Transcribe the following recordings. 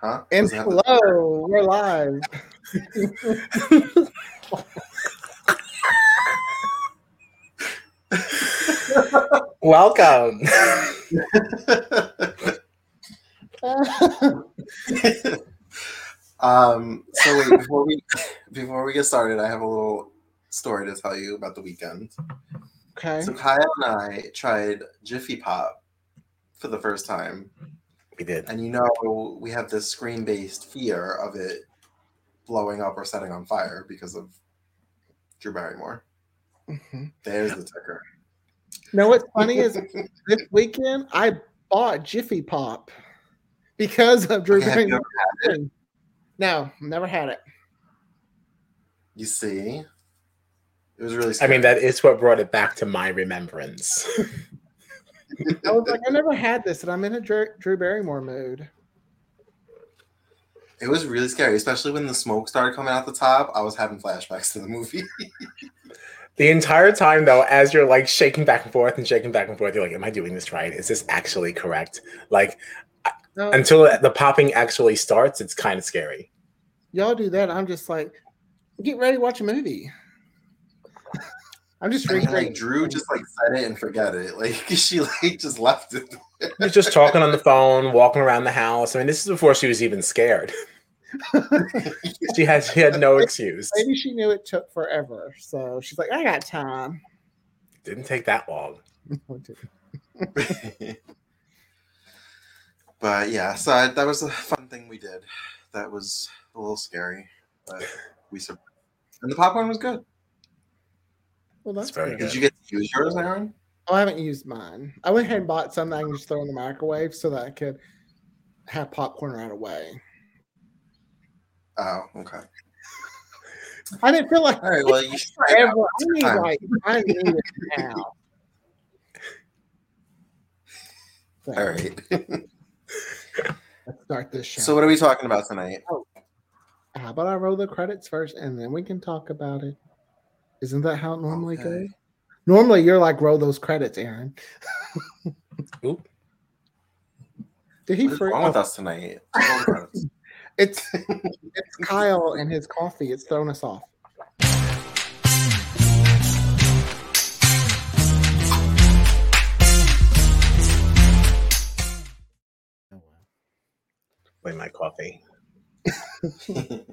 Huh? And Does it hello, we're live. Welcome. um. So wait, before we before we get started, I have a little story to tell you about the weekend. okay. So Kyle and I tried Jiffy Pop for the first time, We did. and you know we have this screen-based fear of it blowing up or setting on fire because of Drew Barrymore. Mhm. There's the ticker. Now, what's funny is this weekend I bought Jiffy Pop because of Drew Okay, Barrymore. No, never had it. You see, it was really. I mean, that is what brought it back to my remembrance. I was like, I never had this, and I'm in a Drew, Drew Barrymore mood. It was really scary, especially when the smoke started coming out the top. I was having flashbacks to the movie. the entire time, though, as you're like shaking back and forth and shaking back and forth, you're like, "Am I doing this right? Is this actually correct?" Like No, until the popping actually starts, it's kind of scary. y'all do that. I'm just like, get ready to watch a movie. I'm just And, like. Drew just like said it and forget it. Like she like just left it. You're just talking on the phone, walking around the house. I mean, this is before she was even scared. she had she had no excuse. Maybe she knew it took forever, so she's like, I got time. Didn't take that long. but yeah, so I, that was a fun thing we did. That was a little scary, but we survived. And the popcorn was good. Well, that's It's very good. good. Did you get to use yours, Aaron? Oh, I haven't used mine. I went ahead and bought something I can just throw in the microwave so that I could have popcorn right away. Oh, okay. I didn't feel like All right. Well, you should try forever. I need time. like I need it now. So, All right. let's start this show. so, what are we talking about tonight? Oh, how about I roll the credits first and then we can talk about it? Isn't that how it normally Okay. goes? Normally, you're like roll those credits, Aaron. Oop. Did he What's free? wrong with us tonight? Roll the credits. It's it's Kyle and his coffee. It's thrown us off. Oh, Play my coffee.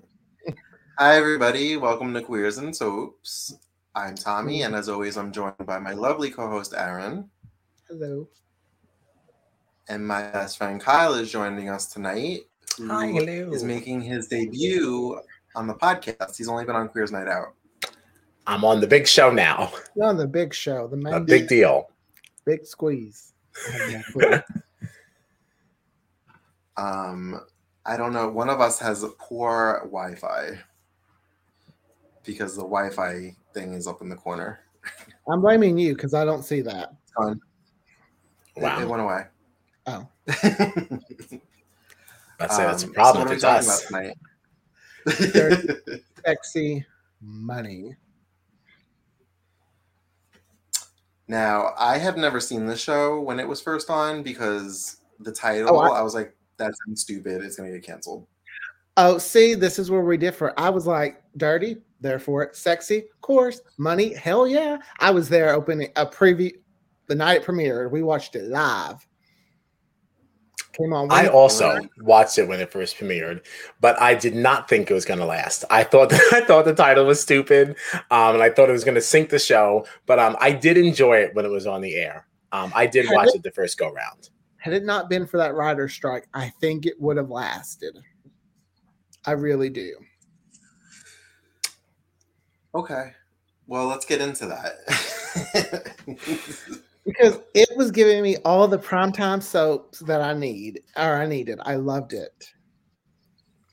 Hi, everybody. Welcome to Queers and Soaps. I'm Tommy, and as always, I'm joined by my lovely co host, Aaron. Hello. And my best friend Kyle is joining us tonight. who Hi, hello. Is making his debut on the podcast. He's only been on Queers Night Out. I'm on the big show now. You're on the big show, the A big deal. big squeeze. I have no clue. Um, I don't know. One of us has poor Wi Fi because the Wi Fi thing is up in the corner. I'm blaming you because I don't see that. It's gone. It- It, went away. Oh. That's, that's a Um, problem so what if are we it's talking us. about tonight? Sexy money. Now, I have never seen the show when it was first on because the title, Oh, I- I, was like, that sounds stupid. It's going to get canceled. Oh, see, this is where we differ. I was like, dirty, therefore. Sexy, of course. Money, hell yeah. I was there opening a preview the night it premiered. We watched it live. Came on. I also watched it when it first premiered, but I did not think it was going to last. I thought I thought the title was stupid, um, and I thought it was going to sink the show. But um, I did enjoy it when it was on the air. Um, I did watch it- it the first go round. Had it not been for that writer's strike, I think it would have lasted. I really do. Okay. Well, let's get into that. Because it was giving me all the primetime soaps that I need or I needed. I loved it.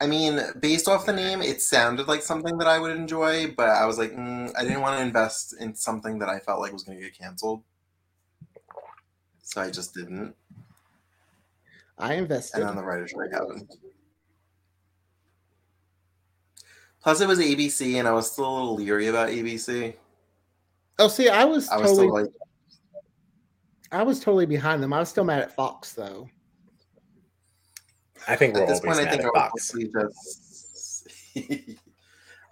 I mean, based off the name, it sounded like something that I would enjoy, but I was like, mm, I didn't want to invest in something that I felt like was going to get canceled. So I just didn't. I invested. And then the writer's strike happened. Plus, it was ABC, and I was still a little leery about ABC. Oh, see, I was I was totally still like, I was totally behind them. I was still mad at Fox though. I think we're At this always point, I think at Fox. would just.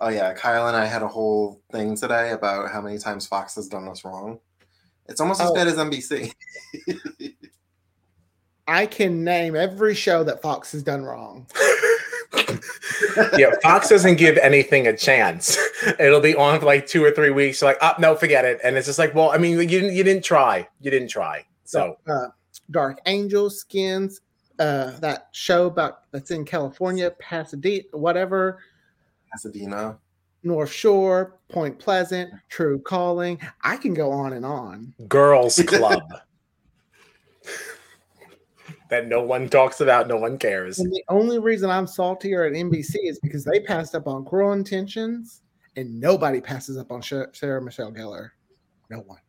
oh yeah, Kyle and I had a whole thing today about how many times Fox has done us wrong. It's almost as Oh. bad as NBC. I can name every show that Fox has done wrong. yeah, Fox doesn't give anything a chance. It'll be on for like two or three weeks. Like, oh no, forget it. And it's just like, well, I mean, you didn't, you didn't try. You didn't try. So uh, Dark Angel Skins, uh, that show about that's in California, Pasadena, whatever, Pasadena. North Shore, Point Pleasant, True Calling. I can go on and on. Girls Club. that no one talks about, no one cares. And the only reason I'm saltier at NBC is because they passed up on Cruel Intentions, and nobody passes up on Sarah Michelle Gellar. No one.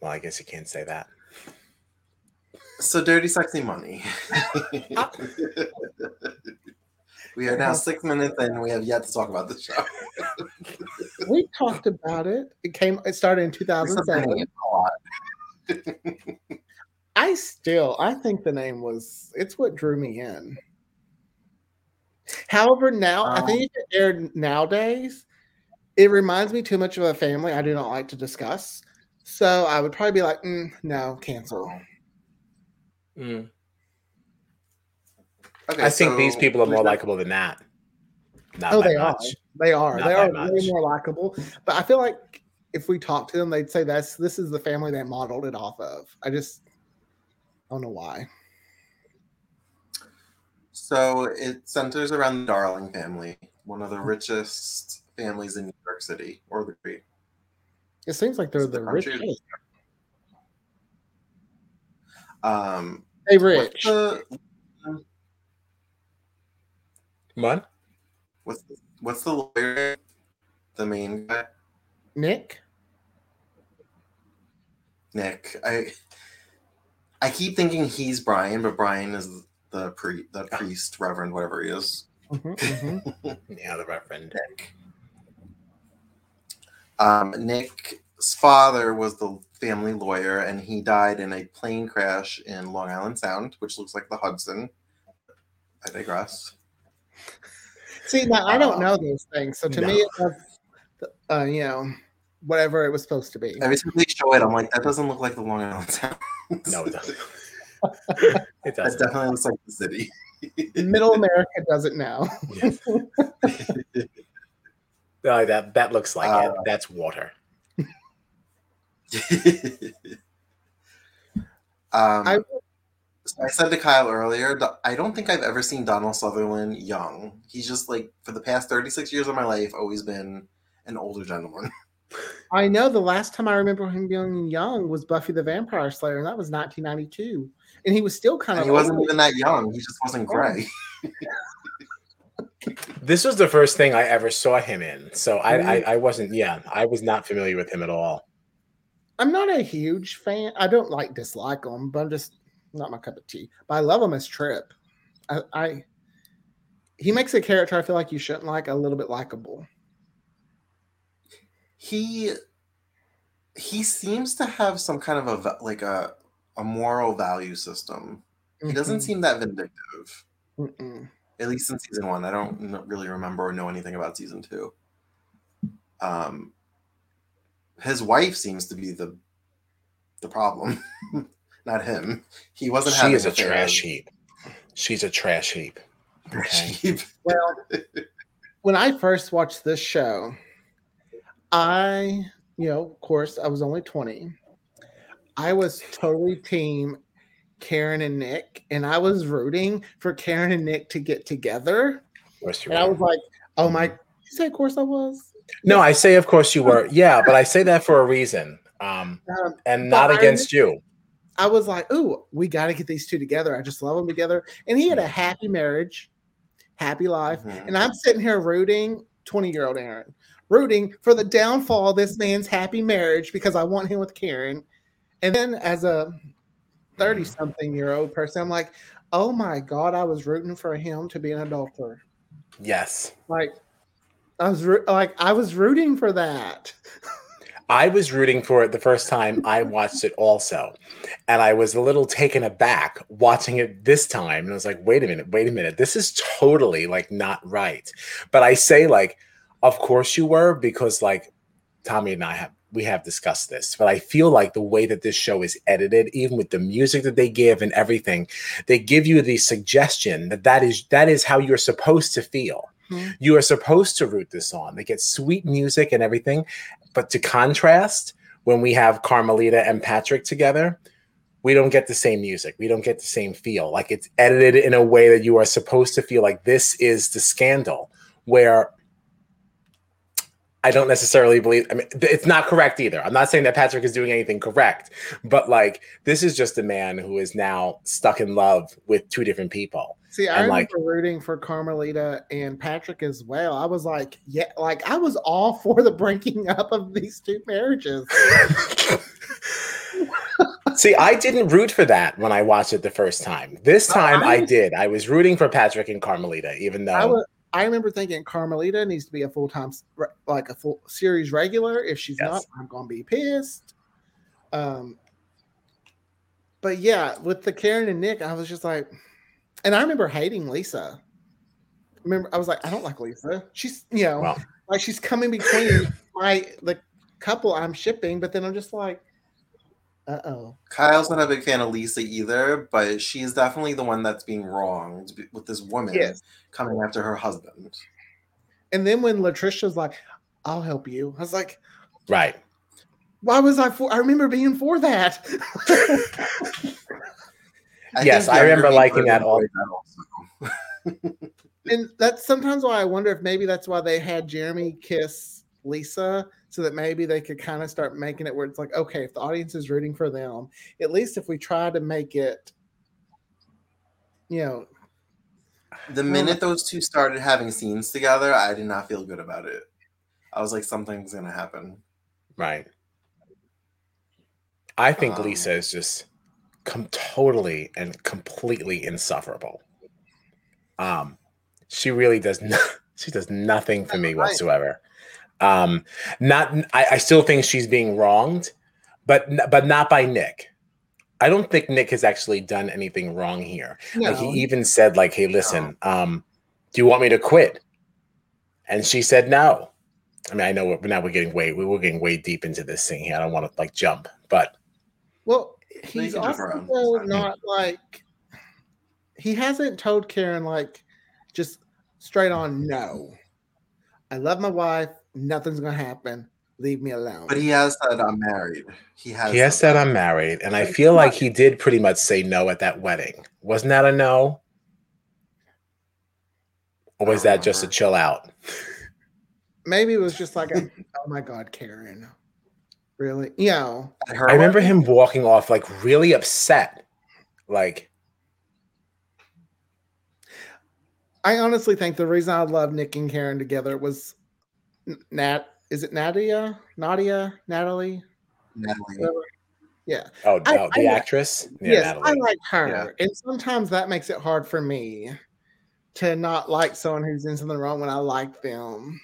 Well, I guess you can't say that. So dirty, sexy money. we are now six minutes in. We have yet to talk about the show. We talked about it. It came. It started in 2007. I still, I think the name was. It's what drew me in. However, now I think if it aired nowadays, it reminds me too much of a family I do not like to discuss. So I would probably be like, mm, no, cancel. Mm. Okay, I think these people are more likable than that. Not oh, by they are. They are. Not they are much. way more likable. But I feel like if we talk to them, they'd say that's this is the family they modeled it off of. I just I don't know why. So it centers around the Darling family, one of the richest families in New York City, or the great. It seems like they're Is the the rich. country? Um, They what's rich. the, What? what's the, what's the lawyer? The main guy, Nick. Nick. I I keep thinking he's Brian, but Brian is the pre the priest, reverend, whatever he is. Mhm, mhm. Yeah, the Reverend. Nick. Um, Nick's father was the family lawyer, and he died in a plane crash in Long Island Sound, which looks like the Hudson. I digress. See, now I don't Um, know those things, so to no. me, it was, uh, you know, whatever it was supposed to be. Every time show it, I'm like, that doesn't look like the Long Island Sound. No, it doesn't. it doesn't. definitely looks like the city. Middle America does it now. Yes. Uh, that that looks like it. Uh, That's water. um, I- so I said to Kyle earlier, that I don't think I've ever seen Donald Sutherland young. He's just like, for the past 36 years of my life, always been an older gentleman. I know the last time I remember him being young was Buffy the Vampire Slayer, and that was 1992, and he was still kind of. he wasn't old. even that young. He just wasn't gray. This was the first thing I ever saw him in, so I, Mhm. I I wasn't. Yeah, I was not familiar with him at all. I'm not a huge fan. I don't like dislike him, but I'm just not my cup of tea. But I love him as Trip. I, I he makes a character I feel like you shouldn't like a little bit likable. He he seems to have some kind of a like a a moral value system. He doesn't Mhm. seem that vindictive. Mm-mm. At least in season one, I don't really remember or know anything about season two. Um, his wife seems to be the the problem, not him. He wasn't. She having is a affairs. trash heap. She's a trash heap. Okay. Well, when I first watched this show, I, you know, of course, I was only 20. I was totally team Karen and Nick, and I was rooting for Karen and Nick to get together. Of course you And I was like, oh my, you say, of course I was. No, I say, of course you were. Yeah, but I say that for a reason, um, Um, and not I against you. I was like, ooh, we got to get these two together. I just love them together. And he had a happy marriage, happy life. Mhm. And I'm sitting here rooting 20 year old Aaron, rooting for the downfall of this man's happy marriage because I want him with Karen. And then as a 30 something year old person, I'm like, oh my God, I was rooting for him to be an adulterer. Yes, Like, I was like, I was rooting for that. I was rooting for it the first time I watched it also. And I was a little taken aback watching it this time. And I was like, wait a minute, wait a minute. This is totally like not right. But I say, like, of course you were, because like Tommy and I have we have discussed this, but I feel like the way that this show is edited, even with the music that they give and everything, they give you the suggestion that that is that is how you're supposed to feel. Mm-hmm. You are supposed to root this on. They get sweet music and everything, but to contrast, when we have Carmelita and Patrick together, we don't get the same music. We don't get the same feel. Like it's edited in a way that you are supposed to feel like this is the scandal, where I don't necessarily believe. I mean, it's not correct either. I'm not saying that Patrick is doing anything correct, but like this is just a man who is now stuck in love with two different people. See, I and remember like, rooting for Carmelita and Patrick as well. I was like, yeah, like I was all for the breaking up of these two marriages. See, I didn't root for that when I watched it the first time. This time I, I did. I was rooting for Patrick and Carmelita, even though I was, I remember thinking Carmelita needs to be a full time, like a full series regular. If she's yes. not, I'm gonna be pissed. Um, but yeah, with the Karen and Nick, I was just like, and I remember hating Lisa. Remember, I was like, I don't like Lisa. She's, you know, wow. like she's coming between my the couple I'm shipping, but then I'm just like, uh oh. Kyle's not a big fan of Lisa either, but she's definitely the one that's being wronged with this woman yes. coming after her husband. And then when Latricia's like, I'll help you, I was like, right. Why was I for? I remember being for that. I yes, I remember liking that all. and that's sometimes why I wonder if maybe that's why they had Jeremy kiss Lisa so that maybe they could kind of start making it where it's like, okay, if the audience is rooting for them, at least if we try to make it, you know. The minute those two started having scenes together, I did not feel good about it. I was like, something's going to happen. Right. I think um, Lisa is just com- totally and completely insufferable. Um, she really does not. She does nothing for me whatsoever. Um, not I, I still think she's being wronged, but but not by Nick. I don't think Nick has actually done anything wrong here. No. Like he even said, like, "Hey, listen, no. um, do you want me to quit?" And she said no. I mean, I know we're now we're getting way we are getting way deep into this thing here. I don't want to like jump, but well, he's also not like he hasn't told Karen like just straight on no. I love my wife nothing's gonna happen. Leave me alone. But he has said I'm married. He has. He has said I'm married, and I feel like he did pretty much say no at that wedding. Wasn't that a no? Or was that just a chill out? Maybe it was just like, a, oh my god, Karen, really? You know, I remember him walking off like really upset, like. I honestly think the reason I love Nick and Karen together was Nat is it Nadia? Nadia? Natalie? Natalie. Yeah. Oh, I, oh the I, actress? Yeah, yes, Natalie. I like her. Yeah. And sometimes that makes it hard for me to not like someone who's in something wrong when I like them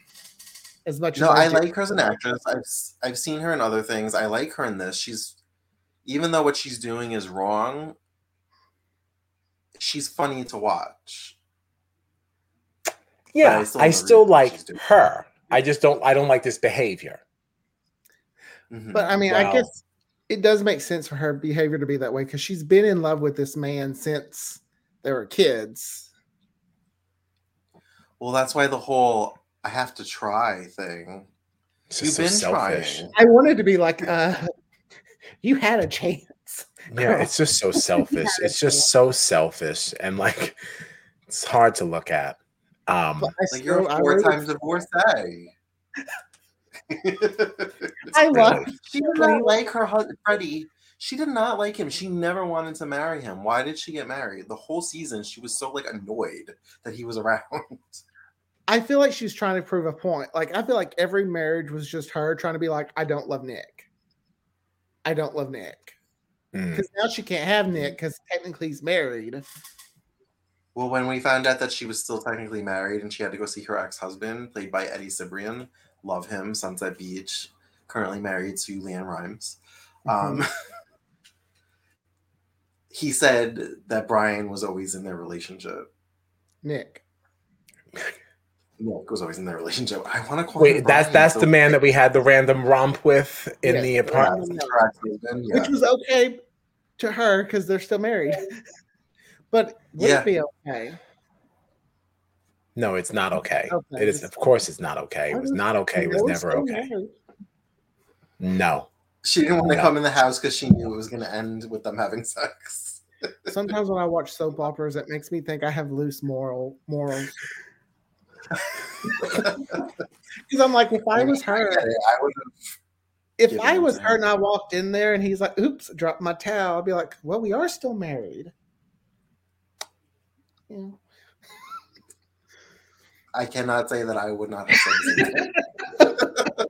as much no, as I, I like her as an actress. I've I've seen her in other things. I like her in this. She's even though what she's doing is wrong, she's funny to watch. Yeah, I still, I still like her. I just don't. I don't like this behavior. Mm-hmm. But I mean, wow. I guess it does make sense for her behavior to be that way because she's been in love with this man since they were kids. Well, that's why the whole "I have to try" thing. You've so been selfish. trying. I wanted to be like, uh, you had a chance. Yeah, it's just so selfish. It's just so selfish, and like, it's hard to look at. Um, like you're a four times divorcee. I love. She did not like her husband, Freddie. She did not like him. She never wanted to marry him. Why did she get married? The whole season, she was so like annoyed that he was around. I feel like she's trying to prove a point. Like I feel like every marriage was just her trying to be like, I don't love Nick. I don't love Nick. Because mm. now she can't have Nick because technically he's married. Well, when we found out that she was still technically married and she had to go see her ex husband, played by Eddie Cibrian, love him, Sunset Beach. currently married to LeAnn Rimes. Um, he said that Brian was always in their relationship. Nick. Nick was always in their relationship. I want to call him Wait, that's Brian, that's so- the man that we had the random romp with in Yeah, the apartment. that's her ex-husband, yeah. Which was okay to her because they're still married. but would Yeah. it be okay? No, it's not okay. Okay, It is, of course, it's not okay. It was not okay. It was never okay. No. She didn't want to No. come in the house because she knew it was going to end with them having sex. Sometimes when I watch soap operas, it makes me think I have loose moral morals. Because I'm like, if I was her, I would if I was her and I walked in there and he's like, "Oops, dropped my towel," I'd be like, "Well, we are still married." Yeah. I cannot say that I would not have said the.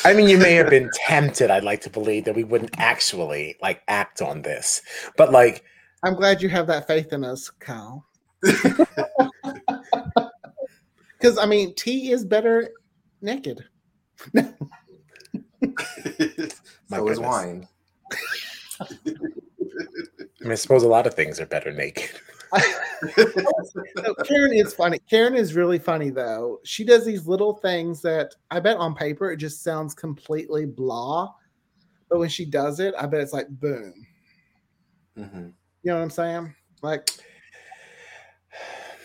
I mean, you may have been tempted, I'd like to believe, that we wouldn't actually like act on this. But like, I'm glad you have that faith in us, Kyle. Because I mean, tea is better naked. My so is wine. I, mean, I suppose a lot of things are better naked. No, Karen is funny. Karen is really funny though. She does these little things that I bet on paper it just sounds completely blah, but when she does it, I bet it's like boom. Mhm. You know what I'm saying? Like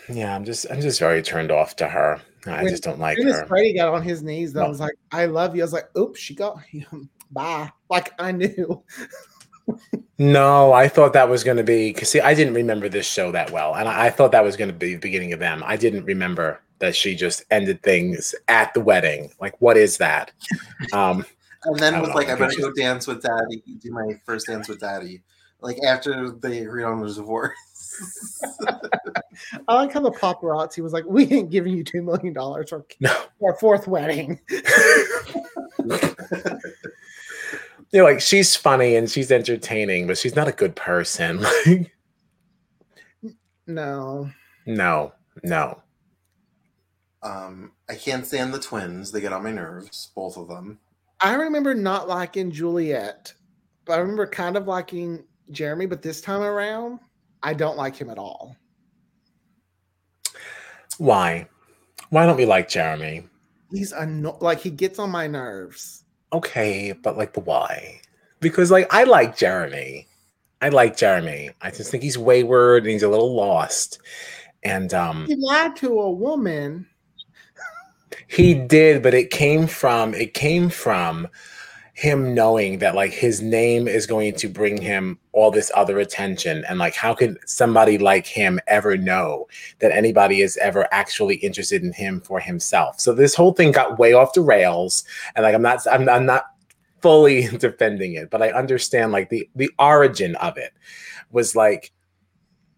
Yeah, I'm just I'm just very turned off to her. I just don't like her. Freddie got on his knees, though, I was like, "I love you." I was like, "Oops, she got bye." Like I knew. No, I thought that was going to be because see, I didn't remember this show that well, and I, I thought that was going to be the beginning of them. I didn't remember that she just ended things at the wedding. Like, what is that? Um, And then I was like, know, I better maybe go dance with daddy, do my first dance with daddy. Like after they agreed on the divorce. I like how the paparazzi was like, "We ain't giving you two million dollars for no, our fourth wedding." you know, like she's funny and she's entertaining, but she's not a good person. Like, No, no, no. um, I can't stand the twins. They get on my nerves, both of them. I remember not liking Juliet, but I remember kind of liking Jeremy. But this time around, I don't like him at all. Why? Why don't we like Jeremy? He's anno- like he gets on my nerves. Okay, but like the why? Because like I like Jeremy. I like Jeremy. I just think he's wayward and he's a little lost. And um He lied to a woman. he did, but it came from it came from him knowing that like his name is going to bring him all this other attention and like how could somebody like him ever know that anybody is ever actually interested in him for himself so this whole thing got way off the rails and like i'm not i'm, I'm not fully defending it but i understand like the the origin of it was like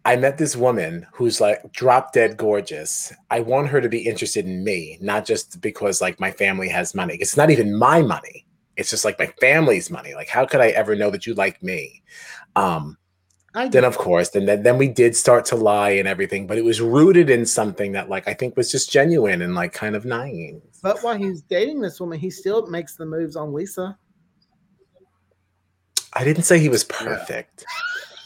I met this woman who's like drop dead gorgeous. I want her to be interested in me, not just because like my family has money. It's not even my money. It's just like my family's money. Like, how could I ever know that you like me? Um, I then of course, then, then then we did start to lie and everything, but it was rooted in something that like I think was just genuine and like kind of nice. But while he's dating this woman, he still makes the moves on Lisa. I didn't say he was perfect.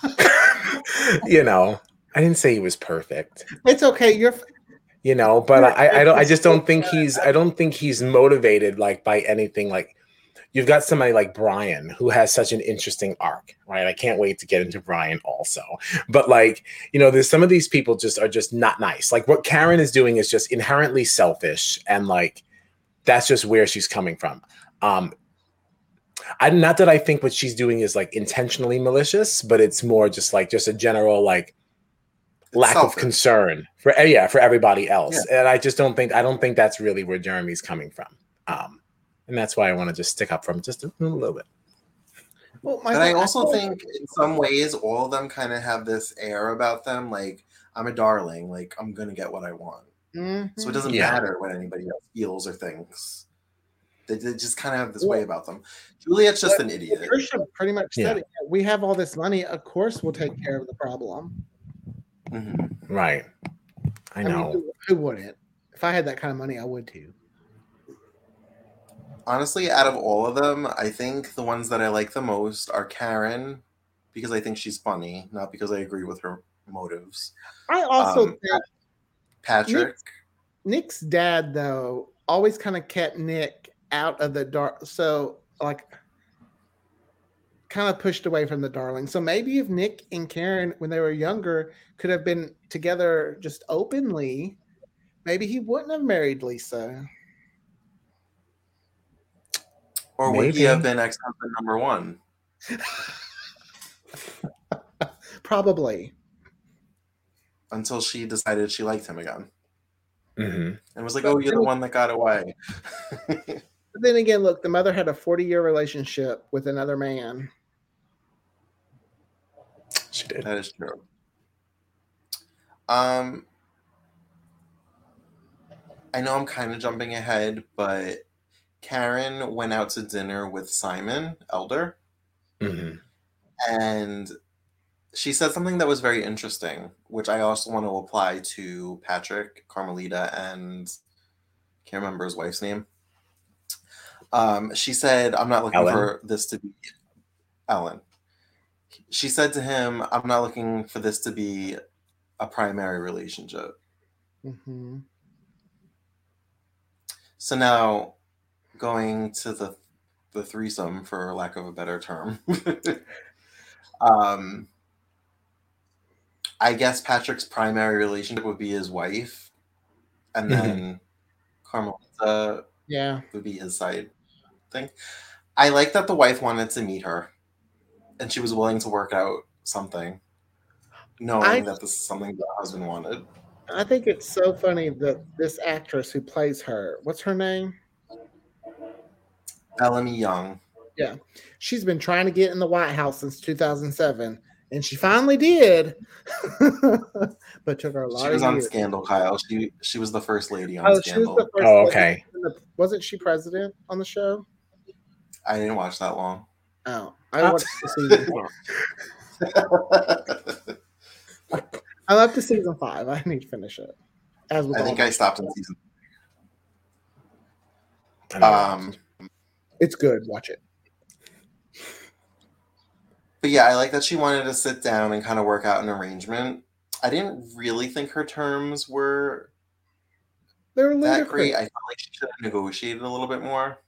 you know, I didn't say he was perfect. It's okay. You're you know but I, I don't i just don't think he's i don't think he's motivated like by anything like you've got somebody like brian who has such an interesting arc right? I can't wait to get into brian also. But like you know there's some of these people just are just not nice. Like what karen is doing is just inherently selfish and like that's just where she's coming from. Um I not that I think what she's doing is like intentionally malicious, but it's more just like just a general like lack of concern for eh, yeah for everybody else. And i just don't think i don't think that's really where jeremy's coming from. Um and that's why i want to just stick up from just a little bit well. My But I also feel- think in some ways all of them kind of have this air about them, like I'm a darling, like I'm gonna get what I want. Mhm. So it doesn't Yeah. matter what anybody else feels or thinks. They, they just kind of have this way about them. Juliet's just an idiot. Christian pretty much said Yeah. it. We have all this money. Of course, we'll take care of the problem. Mhm. right i I mean, know who, who wouldn't? If I had that kind of money, I would too. Honestly, out of all of them, I think the ones that I like the most are Karen, because I think she's funny, not because I agree with her motives. I also Um, think Patrick, Nick's dad though always kind of kept Nick out of the dark, so like kind of pushed away from the darling. So maybe if Nick and Karen, when they were younger, could have been together just openly, maybe he wouldn't have married Lisa. Or would he have been ex-husband number one? Probably. Until she decided she liked him again. hmm And was like, oh, you're the one that got away. But then again, look, the mother had a 40 year relationship with another man. She did. That is true. Um, I know I'm kind of jumping ahead, but Karen went out to dinner with Simon Elder, hmm and she said something that was very interesting, which I also want to apply to Patrick, Carmelita, and can't remember his wife's name. Um, she said, "I'm not looking Ellen. for this to be Ellen." She said to him, "I'm not looking for this to be a primary relationship." hmm So now, going to the the threesome, for lack of a better term, um, I guess Patrick's primary relationship would be his wife, and Mhm. then Carmelita Yeah. would be his side thing. I like that the wife wanted to meet her, and she was willing to work out something, knowing I- that this is something the husband wanted. I think it's so funny that this actress who plays her, what's her name? Bellamy Young. Yeah. She's been trying to get in the White House since 2007, and she finally did. but took her a lot She of was on years. Scandal, Kyle. She she was the first lady on Oh, she was Scandal. the first Oh, okay. in the- wasn't she president on the show? I didn't watch that long. Oh, I watched the season. I'm up to season five. I need to finish it. As I think I stopped in season. Um, it's good. Watch it. but yeah, I like that she wanted to sit down and kind of work out an arrangement. I didn't really think her terms were They're that ludicrous. great. I felt like she should have negotiated a little bit more.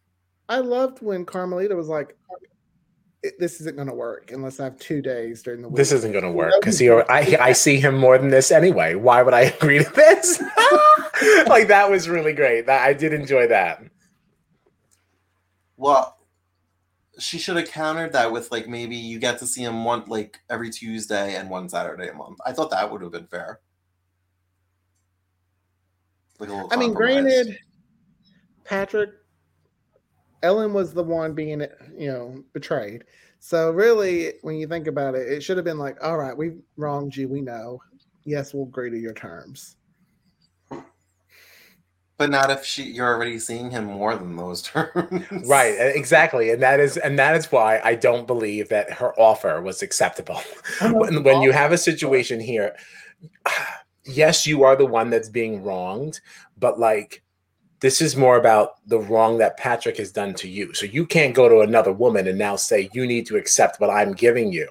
I loved when Carmelita was like, "This isn't going to work unless I have two days during the week." this isn't going to work because he. I I see him more than this anyway. Why would I agree to this? like that was really great. That I did enjoy that. Well, she should have countered that with like maybe you get to see him one like every Tuesday and one Saturday a month. I thought that would have been fair. Like a little I mean, granted, Patrick, Ellen was the one being, you know, betrayed. So really, when you think about it, it should have been like, "All right, we wronged you. We know. Yes, we'll agree to your terms." But not if she you're already seeing him more than those terms. Right, exactly, and that is and that is why I don't believe that her offer was acceptable. Oh, when, when you have a situation here, yes, you are the one that's being wronged, but like this is more about the wrong that Patrick has done to you. So you can't go to another woman and now say you need to accept what I'm giving you.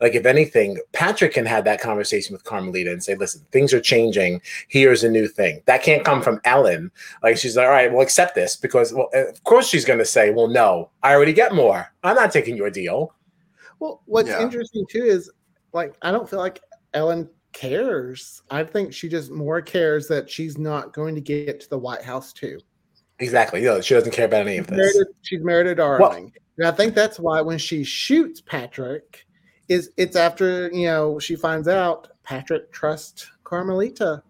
Like if anything, Patrick can have that conversation with Carmelita and say, "Listen, things are changing. Here's a new thing." That can't come from Ellen. Like she's like, "All right, well, accept this," because well, eh, of course she's going to say, "Well, no, I already get more. I'm not taking your deal." Well, what's Yeah. interesting too is like I don't feel like Ellen cares. I think she just more cares that she's not going to get to the White House too. Exactly. No, she doesn't care about any of She's this. married, she's married a darling. and I think that's why when she shoots Patrick, is it's after you know she finds out Patrick trusts Carmelita.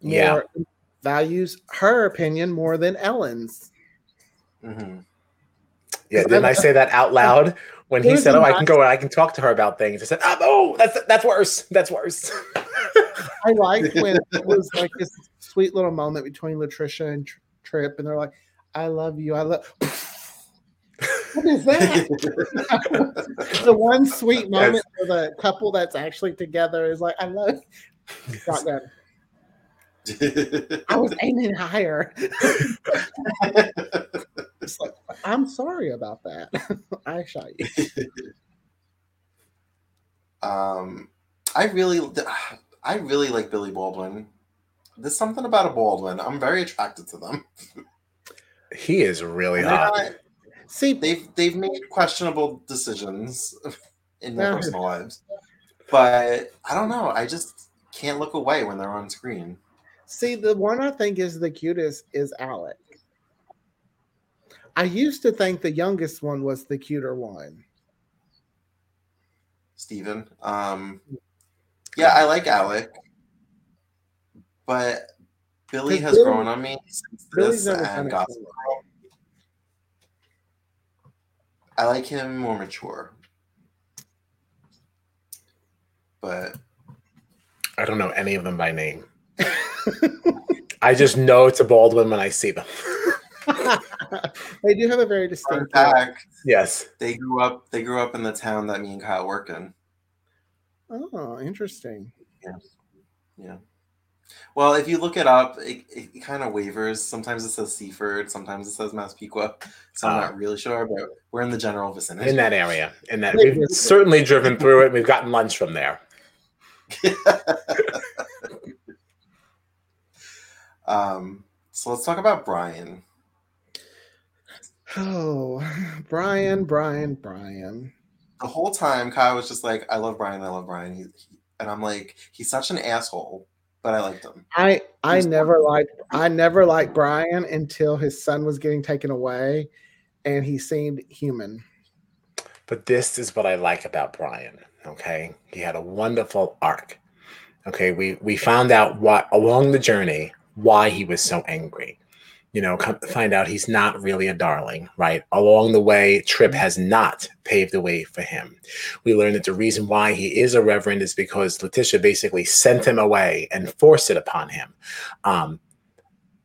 Yeah. More, values her opinion more than Ellen's. Mhm. Yeah, didn't I say that out loud when he said, "Oh, I can go I can talk to her about things"? I said, ah, "Oh, no, that's that's worse. That's worse." I liked when it was like this sweet little moment between Latricia and Tr- Trip, and they're like, "I love you. I love." what is that? the one sweet moment for the couple that's actually together is like, "I love." Shotgun. I was aiming higher. It's like, I'm sorry about that. I shot you. Um, I really, I really like Billy Baldwin. There's something about a Baldwin. I'm very attracted to them. He is really They're hot. not- See, they've they've made questionable decisions in their Yeah. personal lives, but I don't know. I just can't look away when they're on screen. see, the one I think is the cutest is Alec. I used to think the youngest one was the cuter one. Stephen. Um, yeah, I like Alec, but Billy has Billy- grown on me since Billy's this and it Gossip. Girl. I like him more mature, but I don't know any of them by name. I just know it's a Baldwin when I see them. they do have a very distinct. look. fact: yes. they grew up. They grew up in the town that me and Kyle work in. Oh, interesting. Yeah. Well, if you look it up, it, it, kind of wavers. Sometimes it says Seaford, sometimes it says Massapequa. So I'm Ah. not really sure, but we're in the general vicinity. In that area. In that we've certainly driven through it. We've gotten lunch from there. um, so let's talk about Brian. Oh, Brian, Brian, Brian. The whole time, Kyle was just like, "I love Brian. I love Brian." He, he- and I'm like, "He's such an asshole," but I liked him. I I He's- never liked I never liked Brian until his son was getting taken away, and he seemed human. But this is what I like about Brian. Okay. He had a wonderful arc. Okay. We we found out what along the journey why he was so angry. You know, come find out he's not really a darling, right? Along the way, Trip has not paved the way for him. We learn that the reason why he is a reverend is because Letitia basically sent him away and forced it upon him. Um,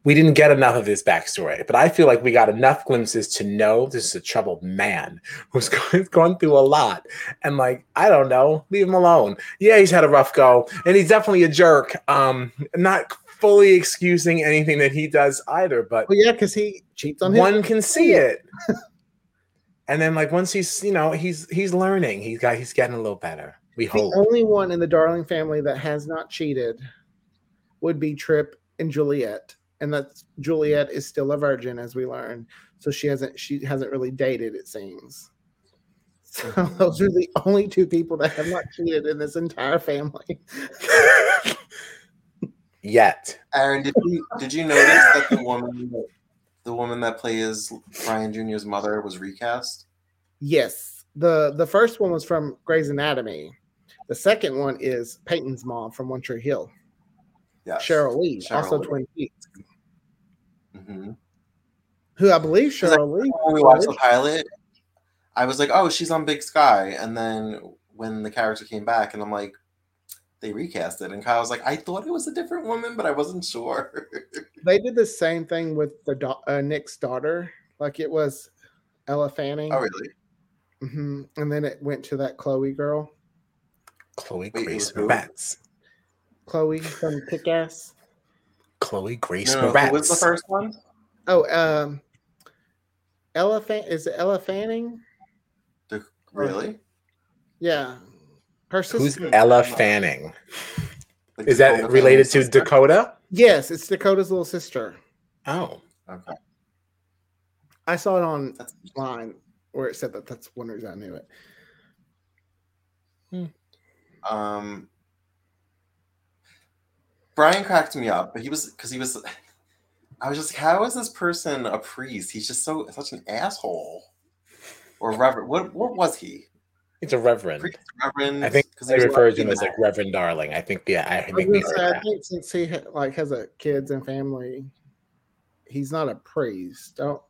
we didn't get enough of his backstory, but I feel like we got enough glimpses to know this is a troubled man who's gone through a lot. And like, I don't know, leave him alone. Yeah, he's had a rough go, and he's definitely a jerk. Um, not fully excusing anything that he does either, but Well, yeah, because he cheats on his one can see it. and then like once he's you know he's he's learning, he's got he's getting a little better. We The hope. only one in the Darling family that has not cheated would be Trip and Juliet, and that's Juliet is still a virgin, as we learn. So she hasn't she hasn't really dated, it seems. So mm-hmm. those are the only two people that have not cheated in this entire family. Yet. Aaron, did you did you notice that the woman the woman that plays Brian Jr.'s mother was recast? Yes, the the first one was from Grey's Anatomy. The second one is Peyton's mom from One Tree Hill, Yeah, Cheryl Lee, Cheryl also Lee. Twin Peaks, hmm who I believe Because I- Cheryl Lee. When we watched the pilot, I was like, "Oh, she's on Big Sky," and then when the character came back, and I'm like, "They recast it," and Kyle was like, "I thought it was a different woman, but I wasn't sure." They did the same thing with the da- uh, Nick's daughter, like it was Ella Fanning, oh, really? hmm and then it went to that Chloe girl, Chloe Grace was? Moretz. Chloe from Kick Ass. Chloe Grace No, no, Moretz. who was the first one? Oh, um, Ella Fan- is it Ella Fanning? The, really? Yeah, her Who's sister. Ella Fanning? Like Is Dakota that related to sister? Dakota? Yes, it's Dakota's little sister. Oh. Okay, I saw it on line where it said that. That's one reason I knew it. um. Brian cracked me up, but he was because he was. I was just, like, how is this person a priest? He's just so such an asshole. Or reverend. What what was he? It's a reverend. Priest, reverend? I think they he was refer to him as like Reverend Darling. I think yeah, I I, think was we gonna say, I think since he like has a kids and family, he's not a priest. Don't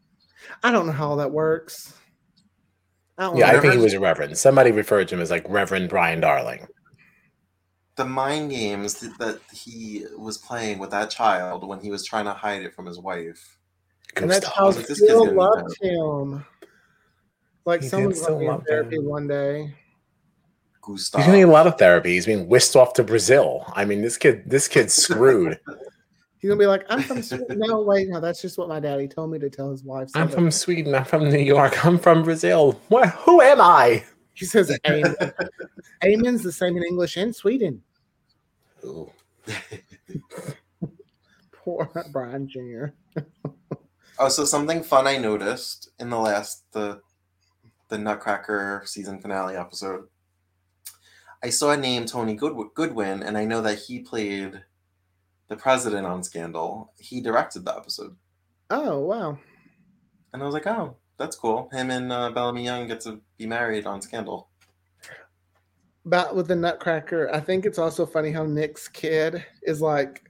I don't know how that works. I don't Yeah, I think he was a reverend. Somebody referred to him as like Reverend Brian Darling. the mind games th- that he was playing with that child when he was trying to hide it from his wife. and that's Gustav. how like, this kid's Phil gonna be loved him. Like He did someone's going to be in therapy him. one day. Gustav. He's gonna need a lot of therapy. He's being whisked off to Brazil. I mean, this kid, this kid's screwed. He's gonna be like, I'm from Sweden. No, wait, no, that's just what my daddy told me to tell his wife. I'm from Sweden. I'm from New York. I'm from Brazil. What? Who am I? He says amen. Amen's the same in English and Sweden. Ooh. Poor Brian Jr. Oh, so something fun I noticed in the last the the Nutcracker season finale episode. I saw a name Tony Good- Goldwyn, and I know that he played the president on Scandal. He directed the episode, Oh wow. and I was like, "Oh, that's cool." Him and uh, Bellamy Young get to be married on Scandal. But with the Nutcracker, I think it's also funny how Nick's kid is like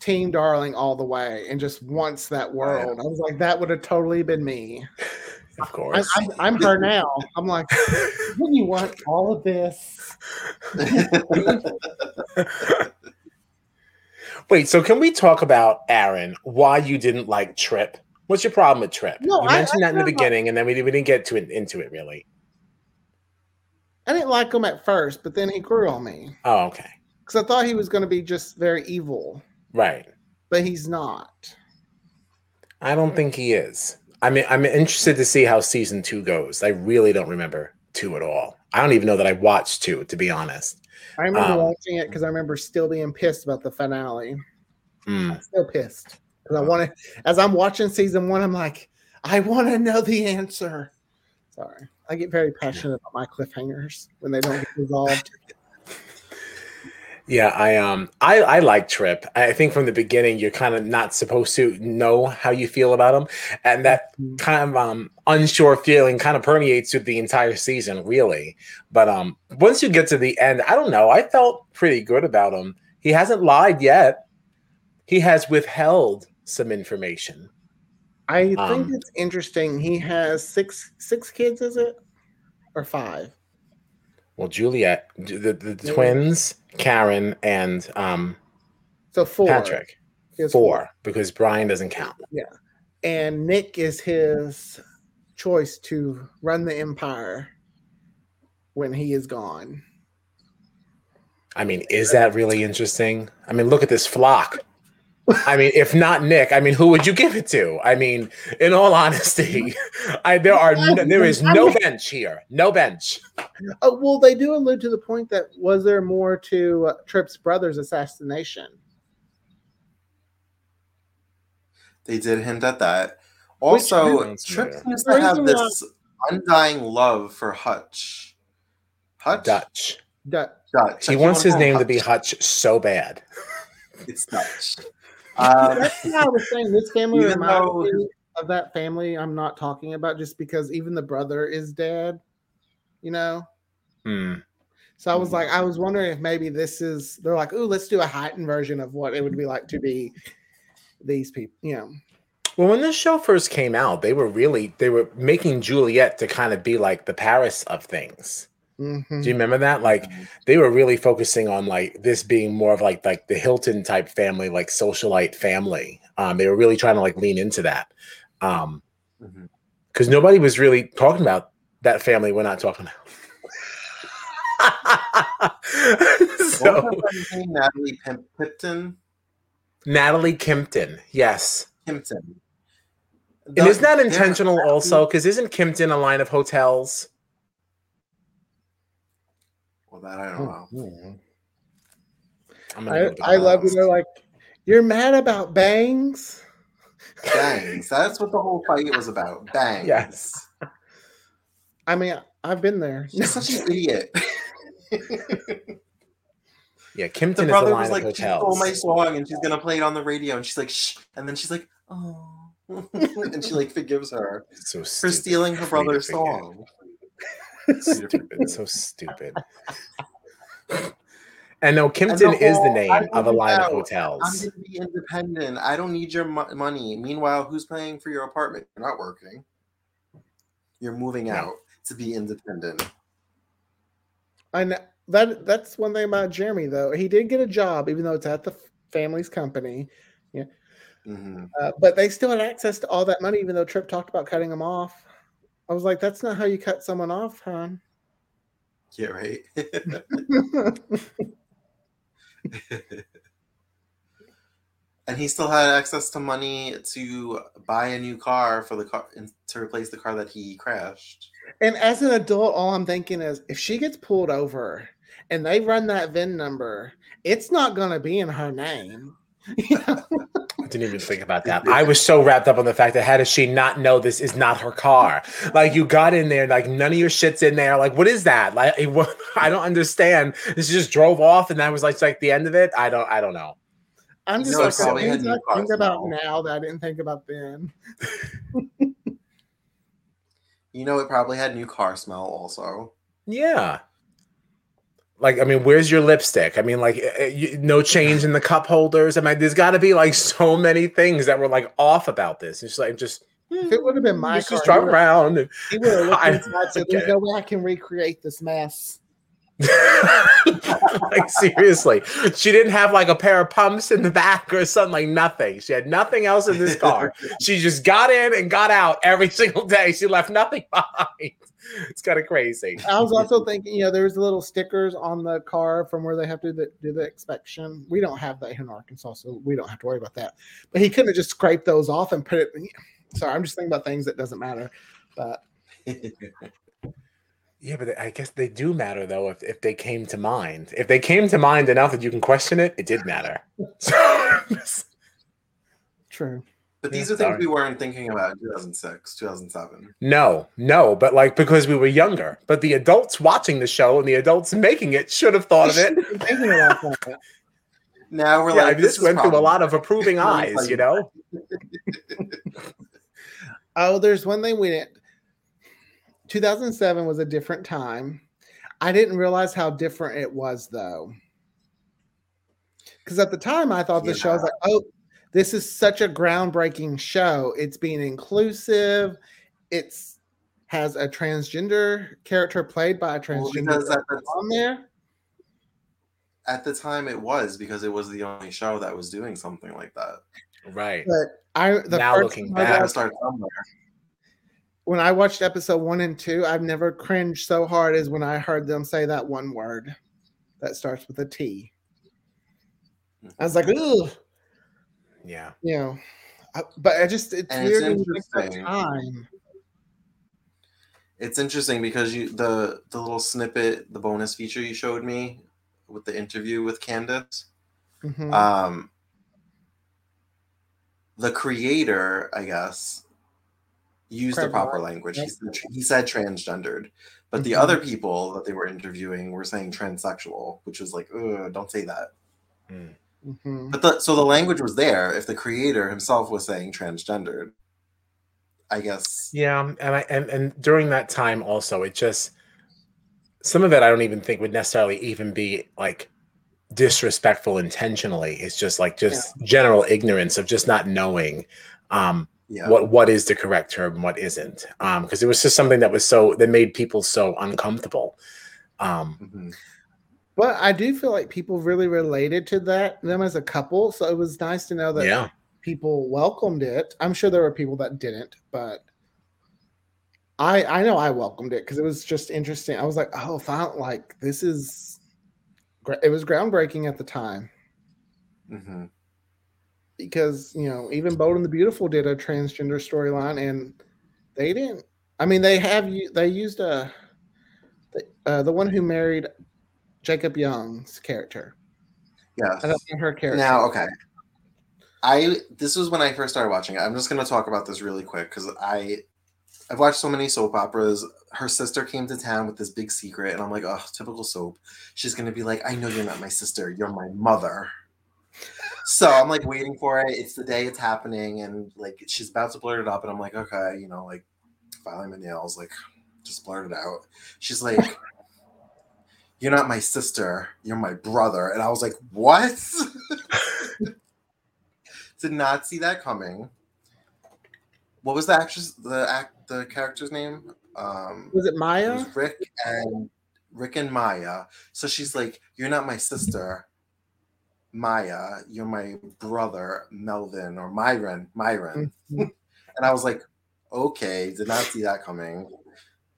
team darling all the way and just wants that world. I was like, that would have totally been me. Of I, course. I'm, I'm her now. I'm like, wouldn't you want all of this? Wait, so can we talk about Aaron? Why you didn't like Tripp? What's your problem with Tripp? No, you I- mentioned I that in the don't know. beginning, and then we, we didn't get to it into it really. I didn't like him at first, but then he grew on me Oh, okay, because I thought he was going to be just very evil, right. but he's not. I don't think he is. I mean, I'm interested to see how season two goes. I really don't remember two at all. I don't even know that I watched two, to be honest. I remember Um, watching it because I remember still being pissed about the finale. I'm still pissed because I want to. As I'm watching season one, I'm like, I want to know the answer. Sorry, I get very passionate about my cliffhangers when they don't get resolved. Yeah, I um, I I like Trip. I think from the beginning you're kind of not supposed to know how you feel about him, and that kind of um unsure feeling kind of permeates through the entire season, really. But um, once you get to the end, I don't know. I felt pretty good about him. He hasn't lied yet. He has withheld some information. I think Um, it's interesting. He has six six kids, is it, or five? Well, Juliet, the, the Yeah. twins, Karen, and um So four. Patrick, has four, because Brian doesn't count. Yeah, and Nick is his choice to run the empire when he is gone. I mean, is that really interesting? I mean, look at this flock. I mean, if not Nick, I mean, who would you give it to? I mean, in all honesty, I there are no, there is no bench here, no bench. Oh well, they do allude to the point that was there more to uh, Tripp's brother's assassination? They did hint at that. Also, Tripp Trip familiar. seems to have this undying love for Hutch. Hutch? Dutch. Du- Dutch. I He keep wants his wanting name to be Hutch. Hutch so bad. It's Dutch. Um, That's what I was saying. This family reminds though- me of that family I'm not talking about, just because even the brother is dead. You know. Hmm. So I was like, I was wondering if maybe this is they're like, oh, let's do a heightened version of what it would be like to be these people. You know. Well, when this show first came out, they were really they were making Juliet to kind of be like the Paris of things. Mhm. Do you remember that? Like they were really focusing on like this being more of like like the Hilton type family, like socialite family. Um, they were really trying to like lean into that. Um, because nobody was really talking about that family we're not talking about. So was her friend's name? Natalie Pim- Pipton? Natalie Kimpton, yes. Pimpton. And is that intentional also? Because isn't Kimpton a line of hotels? Well, that I don't oh, know. I'm I, I love when they're like, you're mad about bangs. Bangs. That's what the whole fight was about. Bangs. Yes. I mean, I've been there. She's such an idiot. Yeah, Kimpton the brother was like, she stole my song and she's gonna play it on the radio, and she's like, shh, and then she's like, oh, and she like forgives her so for stealing her brother's song. Stupid. So stupid. And no, And Kimpton the is the name of a moved line of out. I'm hotels. gonna be independent. I don't need your mo- money. Meanwhile, who's paying for your apartment? You're not working. You're moving No. out to be independent. I know that that's one thing about Jeremy though. He did get a job, even though it's at the family's company. hmm Uh, but they still had access to all that money, even though Tripp talked about cutting them off. I was like, that's not how you cut someone off, hon. Yeah, right. and he still had access to money to buy a new car for the car to replace the car that he crashed. And as an adult, all I'm thinking is if she gets pulled over and they run that VIN number, it's not going to be in her name. I didn't even think about that. I was so wrapped up on the fact that how does she not know this is not her car? Like you got in there, like none of your shit's in there. Like what is that? Like I don't understand. This just drove off, and that was like like the end of it. I don't. I don't know. I'm just like things I think about now that I didn't think about then. you know, it probably had new car smell also. Yeah. Like, I mean, where's your lipstick? I mean, like, eh, eh, you, no change in the cup holders. I mean, there's got to be like so many things that were like off about this. It's like just if it would have been my car, drive around. And, he would have looked inside. So there's no way I can recreate this mess. like seriously, she didn't have like a pair of pumps in the back or something like nothing. She had nothing else in this car. she just got in and got out every single day. She left nothing behind. It's kind of crazy. I was also thinking, you know, there's little stickers on the car from where they have to do the, do the inspection. We don't have that in Arkansas, so we don't have to worry about that. But he couldn't have just scraped those off and put it. Sorry, I'm just thinking about things that doesn't matter. But yeah, but I guess they do matter though if, if they came to mind. If they came to mind enough that you can question it, it did matter. True. But these yeah, are things sorry. we weren't thinking about in 2006, 2007. No, no, but like because we were younger. But the adults watching the show and the adults making it should have thought of it. now we're yeah, like, I just went through a lot of approving eyes, you know. oh, there's one thing we didn't. 2007 was a different time. I didn't realize how different it was though. Because at the time I thought the yeah. show was like, oh, this is such a groundbreaking show. It's being inclusive. It's has a transgender character played by a transgender well, on there. At the time, it was because it was the only show that was doing something like that. Right. But I the now looking back, start somewhere when I watched episode one and two, I've never cringed so hard as when I heard them say that one word that starts with a T. I was like, mm-hmm. ooh. Yeah. You know, I, but I just, it's and weird it's interesting. time. It's interesting because you the the little snippet, the bonus feature you showed me with the interview with Candis. Mm-hmm. Um, the creator, I guess, used the proper language. He said, he said transgendered, but mm-hmm. the other people that they were interviewing were saying transsexual, which was like, don't say that. Mm. Mm-hmm. But the, so the language was there. If the creator himself was saying transgendered, I guess. Yeah, and I and and during that time also, it just some of it I don't even think would necessarily even be like disrespectful intentionally. It's just like just yeah. general ignorance of just not knowing. Um, yeah. what what is the correct term and what isn't um because it was just something that was so that made people so uncomfortable um mm-hmm. But i do feel like people really related to that them as a couple so it was nice to know that yeah. people welcomed it i'm sure there were people that didn't but i i know i welcomed it because it was just interesting i was like oh found like this is it was groundbreaking at the time mm-hmm because you know even Bold and the Beautiful did a transgender storyline, and they didn't. I mean, they have they used a uh, the one who married Jacob Young's character. Yeah, I don't know her character. Now, okay, I this was when I first started watching it. I'm just going to talk about this really quick because I I've watched so many soap operas. Her sister came to town with this big secret, and I'm like, oh, typical soap. She's gonna be like, I know you're not my sister, you're my mother so I'm like waiting for it. It's the day it's happening, and like she's about to blurt it up, and I'm like, okay, you know, like filing my nails, like just blurt it out. She's like, "You're not my sister. You're my brother," and I was like, "What?" Did not see that coming. What was the actress? The act, the character's name? Um, was it Maya? It was Rick and Rick and Maya. So she's like, "You're not my sister. Maya, you're my brother, Melvin or Myron, Myron. Mm-hmm. and I was like, okay, did not see that coming.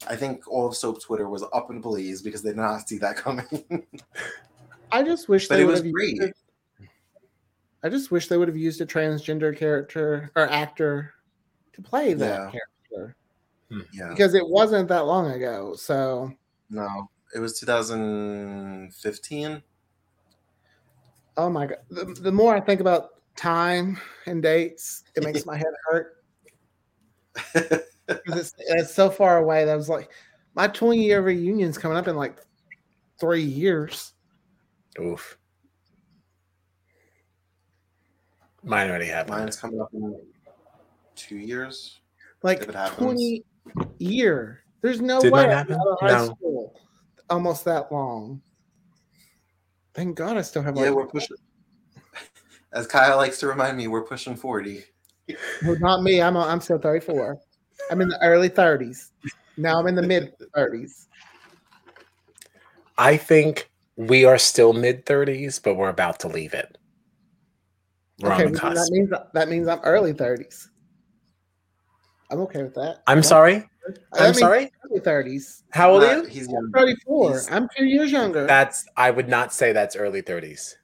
I think all of Soap Twitter was up in blaze because they did not see that coming. I just wish but they it was great. I just wish they would have used a transgender character or actor to play that Yeah. character hmm. Yeah. because it wasn't that long ago. So No, it was 2015. Oh my god! The, the more I think about time and dates, it makes my head hurt. 'Cause It's, it's so far away. That was like my 20 year reunion's coming up in like three years. Oof. Mine already happened. Mine's coming up in two years. Like it happens. 20 year. There's no Did way mine I'm happen? out of high No. school almost that long. Thank God I still have Yeah, like we're pushing. As Kyle likes to remind me, we're pushing 40. well, not me. I'm I'm still 34. I'm in the early 30s. Now I'm in the mid 30s. I think we are still mid 30s, but we're about to leave it. We're Okay, on the well, that means that means I'm early 30s. I'm okay with that. I'm That sorry. I'm sorry. Early 30s. How old are you? He's young. 34. He's- I'm two years younger. That's I would not say that's early 30s.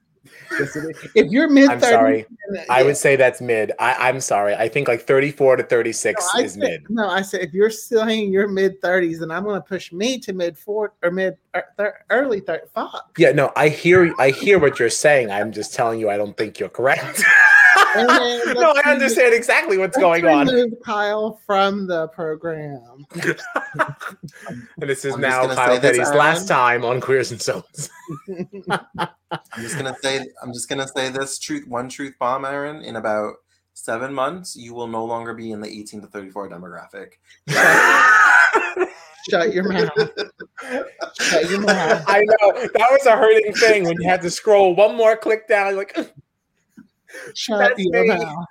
If you're mid 30s, I'm sorry. then- I yeah. would say that's mid. I, I'm sorry. I think like 34 to 36 No, I is said, mid. no, I said if you're still you're mid 30s, then I'm going to push me to mid four or mid er, thir- early 30. Fuck. Yeah, no, I hear I hear what you're saying. I'm just telling you I don't think you're correct. And then no, I understand exactly what's going on. remove Kyle from the program. And this is I'm now gonna Kyle Petty's last time on Queers and Soaps. I'm just gonna say I'm just gonna say this truth one truth bomb, Aaron. In about seven months, you will no longer be in the 18 to 34 demographic. Shut your mouth. Shut your mouth. I know that was a hurting thing when you had to scroll one more click down. You're like, Shut That's your me. mouth.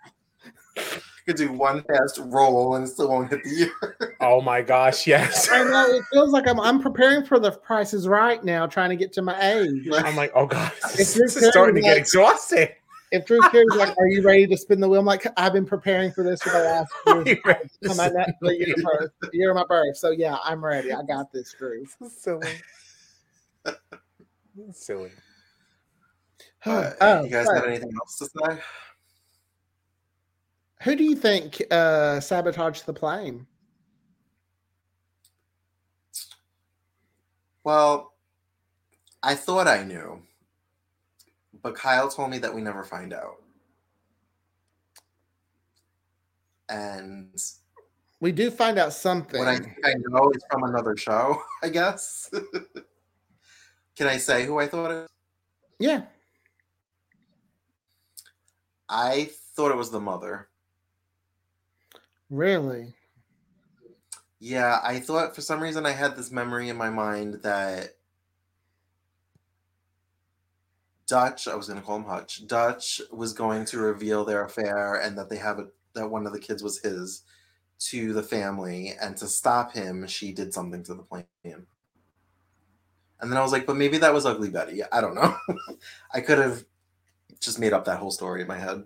You could do one fast roll and it still won't hit the year. oh my gosh, yes. I know it feels like I'm I'm preparing for the Price Is Right now, trying to get to my age. I'm like, oh god, If this, this is starting to get carrying, exhausting. If Drew Carey's like, "Are you ready to spin the wheel?" I'm like, "I've been preparing for this for the last year, for my ne- the year, of birth, year of my birth." So yeah, I'm ready. I got this, Drew. Silly. Silly. Uh, Oh, you guys sorry. got anything else to say? Who do you think uh, sabotaged the plane? Well, I thought I knew, but Kyle told me that we never find out. And We do find out something. what I think I know is from another show, I guess. Can I say who I thought it? yeah, I thought it was the mother. really. Yeah, I thought for some reason I had this memory in my mind that Dutch, I was going to call him Hutch, Dutch was going to reveal their affair and that they have a that one of the kids was his to the family and to stop him, she did something to the plane. And then I was like, but maybe that was Ugly Betty. I don't know. I could have just made up that whole story in my head.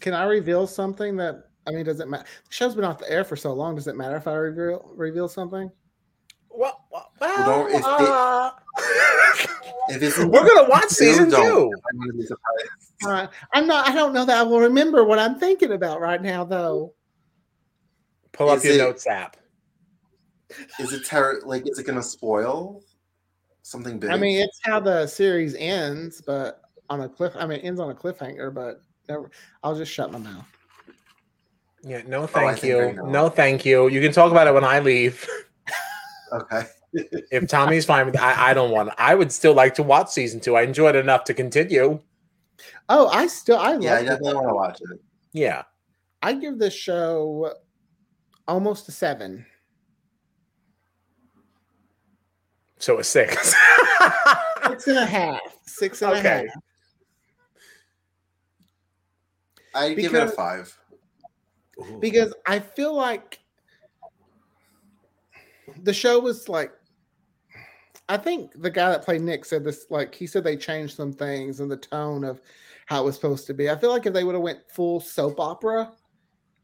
Can I reveal something that I mean? Does it matter? The show's been off the air for so long. Does it matter if I reveal reveal something? Well, well, don't- if uh, If it's we're gonna watch season two. I'm gonna be surprised. Uh, I'm not. I don't know that I will remember what I'm thinking about right now, though. Pull up Is your it- notes app. Is it ter- like is it gonna spoil something big? I mean, it's how the series ends, but on a cliff. I mean, it ends on a cliffhanger, but never, I'll just shut my mouth. Yeah, no, oh, thank think I you. No, thank you. You can talk about it when I leave. okay. If Tommy's fine with I, I don't want. I would still like to watch season two. I enjoyed it enough to continue. Oh, I still I Yeah, I definitely want to watch it. Yeah. I give this show almost a seven. So a six. Six and a half. Six and a half. Okay. I give it a five. Ooh. because I feel like the show was like I think the guy that played Nick said this like he said they changed some things in the tone of how it was supposed to be. I feel like if they would have went full soap opera,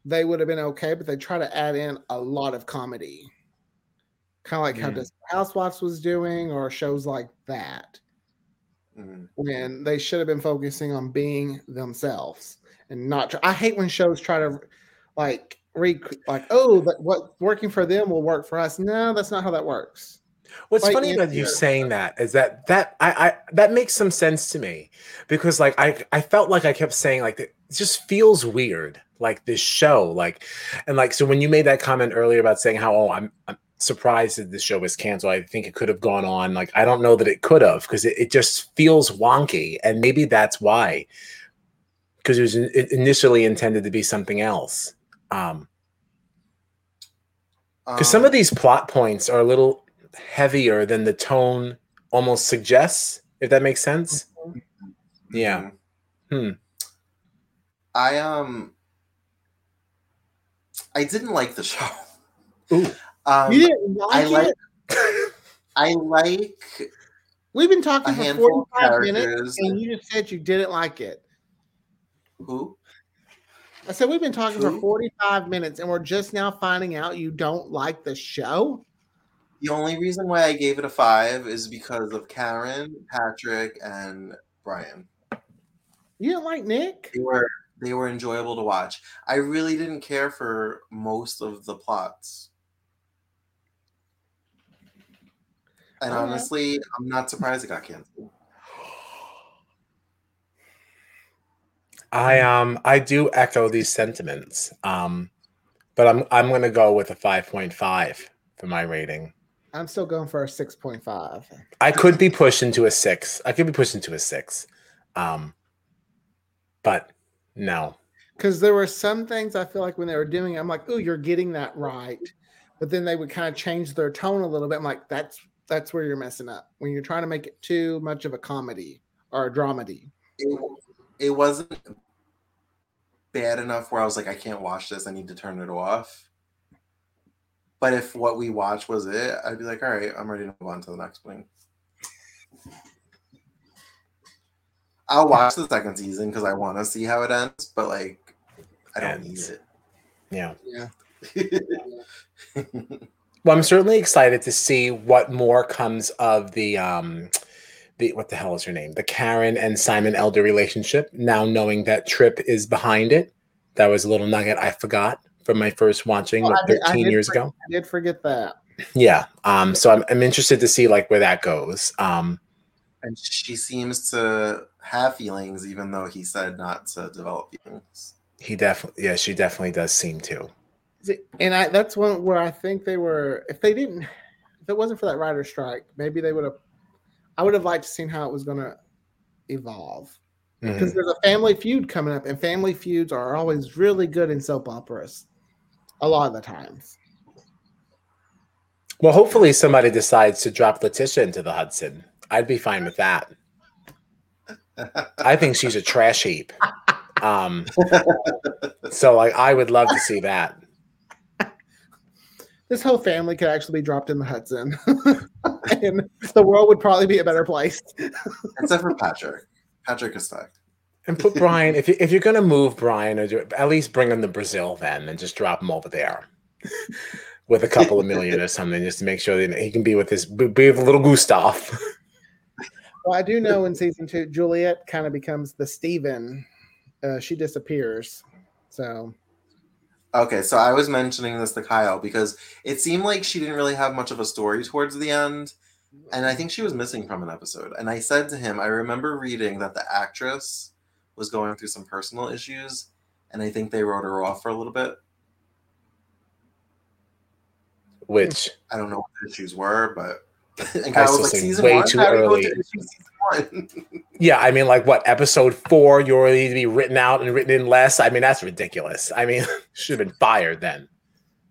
they would have been okay, but they try to add in a lot of comedy. Kind of like how Mm. Desperate Housewives was doing or shows like that. Mm. when they should have been focusing on being themselves and not. Try, I hate when shows try to like re like oh that what working for them will work for us. No, that's not how that works. What's Like, funny about you saying that is that that I, I that makes some sense to me because like I I felt like I kept saying like it just feels weird like this show like and like so when you made that comment earlier about saying how oh I'm I'm surprised that this show was canceled I think it could have gone on like I don't know that it could have because it, it just feels wonky and maybe that's why because it was in- initially intended to be something else um because some Um, of these plot points are a little heavier than the tone almost suggests if that makes sense yeah. mhm. Hmm. I um I didn't like the show. Ooh. Um, you didn't like, I like it. I like We've been talking for handful of 45 minutes, and you just said you didn't like it. Who? I said we've been talking for 45 minutes, and we're just now finding out you don't like the show. The only reason why I gave it a five is because of Karen, Patrick, and Brian. You didn't like Nick. They were they were enjoyable to watch. I really didn't care for most of the plots. And honestly, I'm not surprised it got canceled. I um I do echo these sentiments. Um but I'm I'm gonna go with a 5.5 for my rating. I'm still going for a 6.5. I could be pushed into a six. I could be pushed into a six. Um but no. Because there were some things I feel like when they were doing it, I'm like, oh, you're getting that right. But then they would kind of change their tone a little bit. I'm like, that's that's where you're messing up. When you're trying to make it too much of a comedy or a dramedy. It, it wasn't bad enough where I was like, I can't watch this. I need to turn it off. But if what we watched was it, I'd be like, all right, I'm ready to move on to the next one. I'll watch the second season because I want to see how it ends, but like, I don't Ends. need Yeah. Yeah. Well, I'm certainly excited to see what more comes of the um the what the hell is her name? The Karen and Simon Elder relationship. Now knowing that Tripp is behind it. That was a little nugget I forgot from my first watching Oh, what, I did- I 13 did years forget- ago. I did forget that. Yeah. Um so I'm I'm interested to see like where that goes. Um and she seems to have feelings, even though he said not to develop feelings. he definitely yeah, she definitely does seem to. And I that's one where I think they were if they didn't if it wasn't for that writer strike, maybe they would have I would have liked to seen how it was gonna evolve. Mhm. Because there's a family feud coming up, and family feuds are always really good in soap operas. A lot of the times. Well, hopefully somebody decides to drop Letitia into the Hudson. I'd be fine with that. I think she's a trash heap. Um, so like I would love to see that. This whole family could actually be dropped in the Hudson. and the world would probably be a better place. Except for Patrick. Patrick is stuck. And put Brian, if, you, if you're gonna move Brian, or do, at least bring him to Brazil then, and just drop him over there with a couple of million or something, just to make sure that he can be with his be be with little Gustav. Well, I do know in season two, Juliet kind of becomes the Stephen. Uh, she disappears. So Okay, so I was mentioning this to Kyle because it seemed like she didn't really have much of a story towards the end. And I think she was missing from an episode. And I said to him, I remember reading that the actress was going through some personal issues. And I think they wrote her off for a little bit. Which I don't know what the issues were, but. And I Kyle was like, season way one? too How do we go early. to season one? yeah, I mean, like what episode four? You already need to be written out and written in less. I mean, that's ridiculous. I mean, should have been fired then.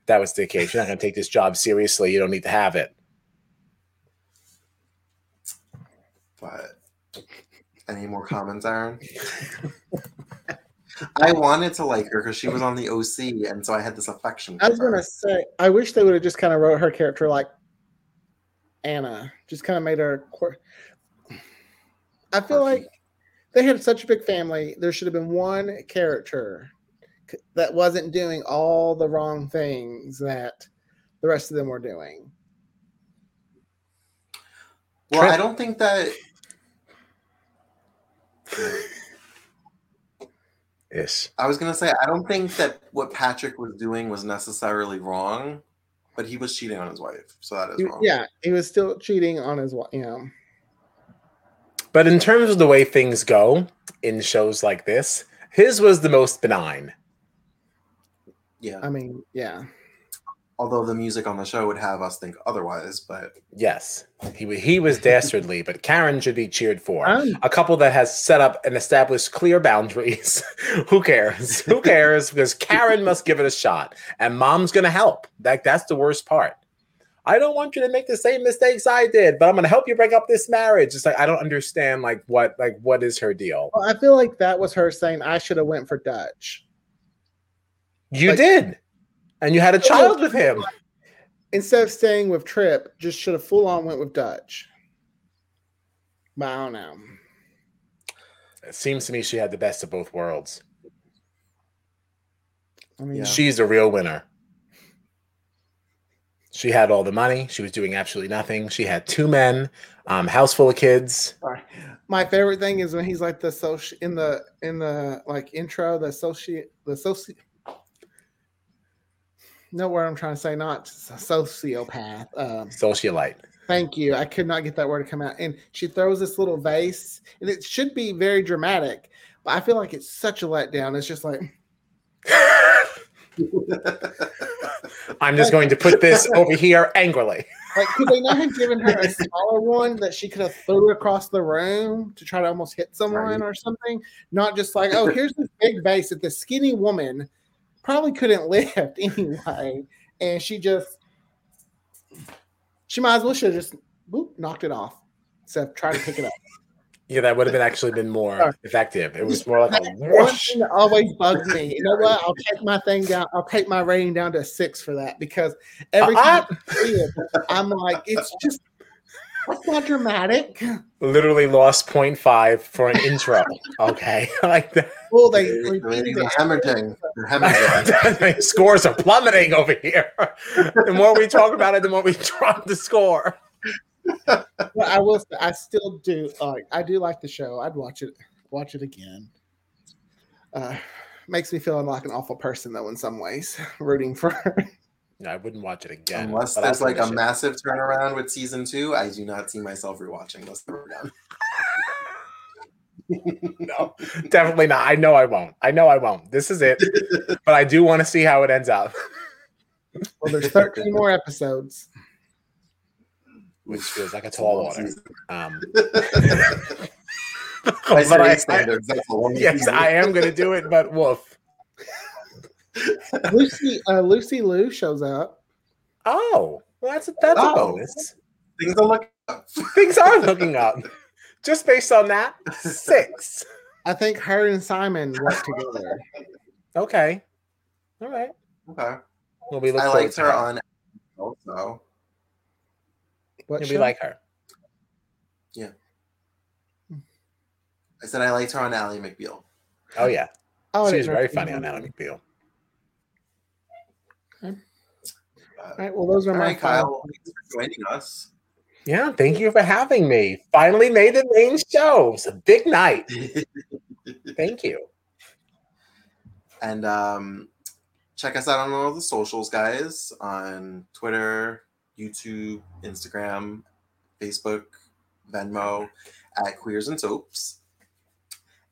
If that was the case. You're not going to take this job seriously. You don't need to have it. But any more comments, Aaron? I wanted to like her because she was on the OC, and so I had this affection. I was her. gonna say, I wish they would have just kind of wrote her character like Anna, just kind of made her. I feel like they had such a big family. There should have been one character that wasn't doing all the wrong things that the rest of them were doing. Well, I don't think that. yes. I was going to say, I don't think that what Patrick was doing was necessarily wrong, but he was cheating on his wife. So that is wrong. Yeah, he was still cheating on his wife. You know. But in terms of the way things go in shows like this, his was the most benign. yeah. I mean, yeah. Although the music on the show would have us think otherwise, but Yes, he he was dastardly, but Karen should be cheered for. I'm- A couple that has set up and established clear boundaries. Who cares? Who cares? Because Karen must give it a shot, and Mom's gonna help. That that's the worst part. I don't want you to make the same mistakes I did, but I'm gonna help you break up this marriage. It's like I don't understand. Like what? Like what is her deal? Well, I feel like that was her saying I should have went for Dutch You Like- did, and you had a child with him. instead of staying with Tripp. Just should have full on went with Dutch. But I don't know. It seems to me she had the best of both worlds. I mean, Yeah. She's a real winner. She had all the money. She was doing absolutely nothing. She had two men, um, house full of kids. Sorry. My favorite thing is when he's like the social in the in the like intro, the associate the soci no word I'm trying to say, not sociopath. Um, Socialite. thank you. I could not get that word to come out. And she throws this little vase, and it should be very dramatic, but I feel like it's such a letdown. It's just like I'm just going to put this over here angrily. like could they not have given her a smaller one that she could have threw across the room to try to almost hit someone Right. or something? Not just like, oh, here's this big vase that the skinny woman probably couldn't lift anyway, and she just she might as well should have just boop, knocked it off. So try to pick it up. Yeah, that would have been actually been more Sorry. effective. It was more like a That's one whoosh. thing always bugs me. You know what? I'll take my thing down. I'll take my rating down to a six for that because every time Uh, I see it, I'm like, it's just that's not dramatic. literally lost 0.5 for an intro. Okay. like that. Well, they They're repeated it. hemorrhaging. They're hemorrhaging. Scores are plummeting over here. The more we talk about it, the more we drop the score. But I will. Say, I still do like. I do like the show. I'd watch it. Watch it again. Uh, makes me feel like an awful person though in some ways, rooting for. her. No, I wouldn't watch it again. Unless there's like a shit. massive turnaround with season two, I do not see myself rewatching this ever again. no, definitely not. I know I won't. I know I won't. This is it. but I do want to see how it ends up. Well, there's 13 more episodes. Which feels like a tall order. Um, By but I- standards, that's a long yes. I am going to do it, but woof. Lucy, uh, Lucy Liu shows up. Oh, well, that's a, that's a Oh. bonus. Things are looking up. Things are hooking up. Just based on that, six. I think her and Simon work together. Okay. All right. Okay. Well, we look I forward liked her that. on also. What Yeah, show? we like her. Yeah. I said I liked her on Ally McBeal. Oh yeah, Oh, I she was very funny on Ally McBeal. Uh, All right, well, those are all my right, five. Kyle. Thanks for joining us. Yeah, thank you for having me. Finally made the main show. It's a big night. Thank you. and um, check us out on all the socials, guys, on Twitter, YouTube, Instagram, Facebook, Venmo, at Queers and Soaps.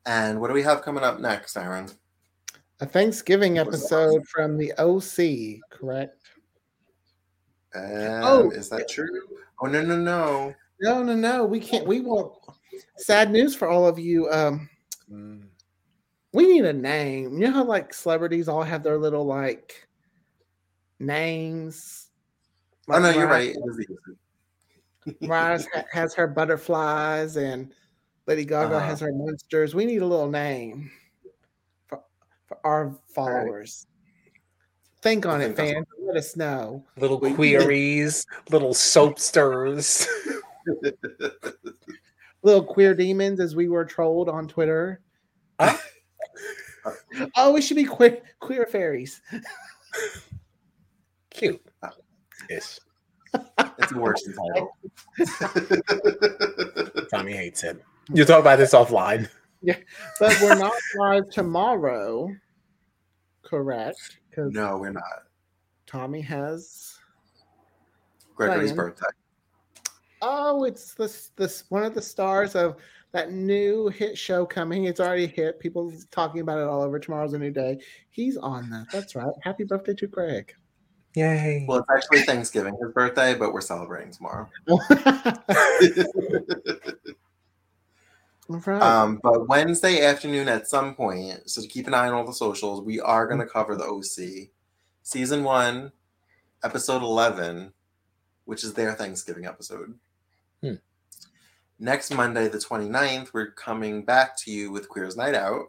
And what do we have coming up next, Aaron? A Thanksgiving What was that? episode from the OC, correct? Um, Oh. is that true? Oh no no no! No, no, no. We can't. We won't. Sad news for all of you. Um, Mm. we need a name. You know how like celebrities all have their little like names. Oh no, Like, you're right. It is easy. Has her butterflies, and Lady Gaga Uh-huh. has her monsters. We need a little name for, for our followers. Think on I it, think that's fans. Let us know. Little queries, little soapsters. Little queer demons, as we were trolled on Twitter. Huh? oh, we should be queer queer fairies. Cute. Ish. It's a working title. Tommy hates it. You talk about this offline. Yeah, but we're not live tomorrow. Correct. Because No, we're not. Tommy has Gregory's Ryan. birthday. Oh, it's this this one of the stars of that new hit show coming. It's already hit. People talking about it all over. Tomorrow's a new day. He's on that. That's right. Happy birthday to Greg. Yay. Well, it's actually Thanksgiving, his birthday, but we're celebrating tomorrow. Right. Um, but Wednesday afternoon at some point, so to keep an eye on all the socials, we are going to cover the OC season one, episode 11, which is their Thanksgiving episode. Hmm. Next Monday, the 29th, we're coming back to you with Queer's Night Out,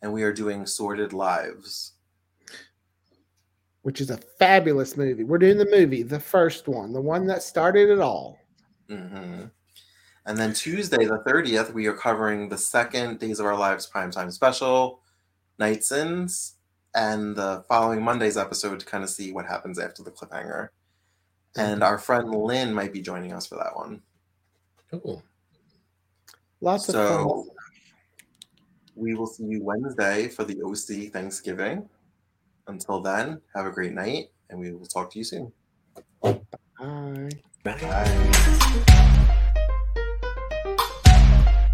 and we are doing Sordid Lives. Which is a fabulous movie. We're doing the movie, the first one, the one that started it all. hmm And then Tuesday, the 30th, we are covering the second Days of Our Lives primetime special, Night Sins, and the following Monday's episode to kind of see what happens after the cliffhanger. And our friend Lynn might be joining us for that one. Cool. Lots of fun. So we will see you Wednesday for the OC Thanksgiving. Until then, have a great night, and we will talk to you soon. Bye. Bye. Bye.